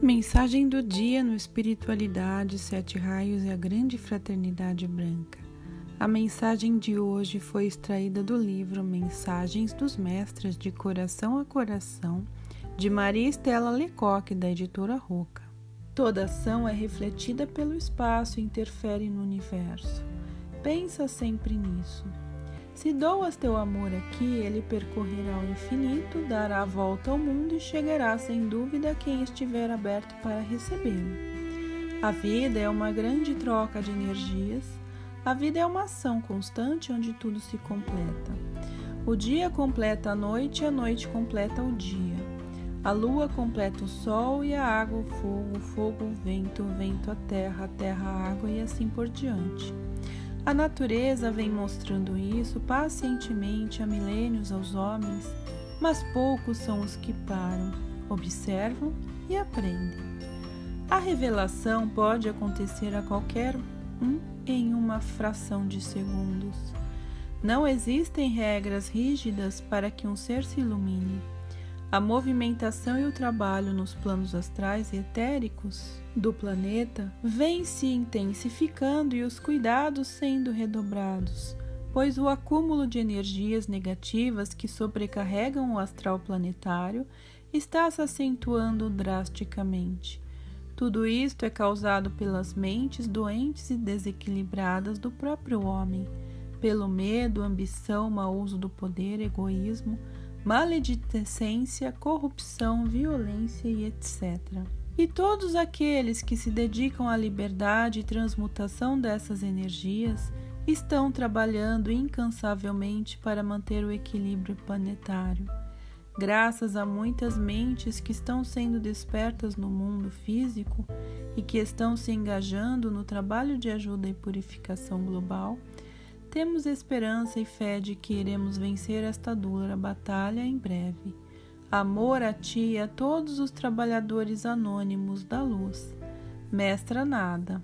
Mensagem do dia no Espiritualidade, Sete Raios e a Grande Fraternidade Branca. A mensagem de hoje foi extraída do livro Mensagens dos Mestres de Coração a Coração, de Maria Estela Lecoque, da editora Roca. Toda ação é refletida pelo espaço e interfere no universo. Pensa sempre nisso. Se doas teu amor aqui, ele percorrerá o infinito, dará a volta ao mundo e chegará sem dúvida quem estiver aberto para recebê-lo. A vida é uma grande troca de energias. A vida é uma ação constante onde tudo se completa. O dia completa a noite e a noite completa o dia. A lua completa o sol e a água o fogo, o fogo o vento, o vento a terra, a terra a água e assim por diante. A natureza vem mostrando isso pacientemente há milênios aos homens, mas poucos são os que param, observam e aprendem. A revelação pode acontecer a qualquer um em uma fração de segundos. Não existem regras rígidas para que um ser se ilumine. A movimentação e o trabalho nos planos astrais e etéricos do planeta vem se intensificando e os cuidados sendo redobrados, pois o acúmulo de energias negativas que sobrecarregam o astral planetário está se acentuando drasticamente. Tudo isto é causado pelas mentes doentes e desequilibradas do próprio homem, pelo medo, ambição, mau uso do poder, egoísmo, maledicência, corrupção, violência e etc. E todos aqueles que se dedicam à liberdade e transmutação dessas energias estão trabalhando incansavelmente para manter o equilíbrio planetário. Graças a muitas mentes que estão sendo despertas no mundo físico e que estão se engajando no trabalho de ajuda e purificação global, temos esperança e fé de que iremos vencer esta dura batalha em breve. Amor a ti e a todos os trabalhadores anônimos da luz. Mestra Nada.